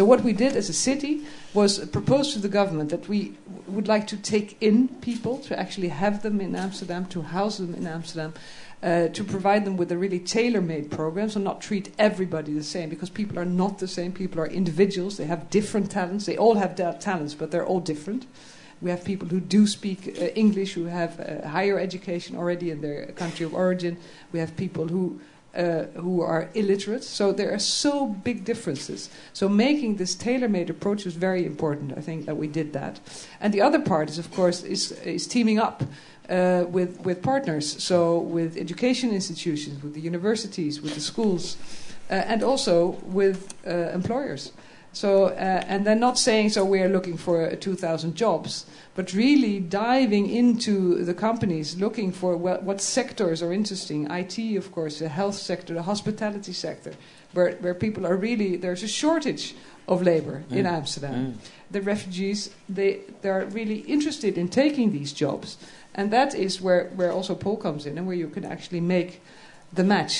So what we did as a city was propose to the government that we would like to take in people, to actually have them in Amsterdam, to house them in Amsterdam, uh, to provide them with a really tailor-made program, so not treat everybody the same, because people are not the same. People are individuals. They have different talents. They all have talents, but they're all different. We have people who do speak uh, English, who have uh, higher education already in their country of origin. We have people who uh, who are illiterate. So there are so big differences. So making this tailor-made approach is very important. I think that we did that. And the other part is, of course, is, is teaming up uh, with with partners. So with education institutions, with the universities, with the schools, uh, and also with uh, employers. So, uh, and they're not saying, so we're looking for 2,000 jobs, but really diving into the companies, looking for what, what, sectors are interesting. IT, of course, the health sector, the hospitality sector, where, where people are really, there's a shortage of labor mm. in Amsterdam. Mm. The refugees, they, they're really interested in taking these jobs. And that is where, where also Paul comes in and where you can actually make the match.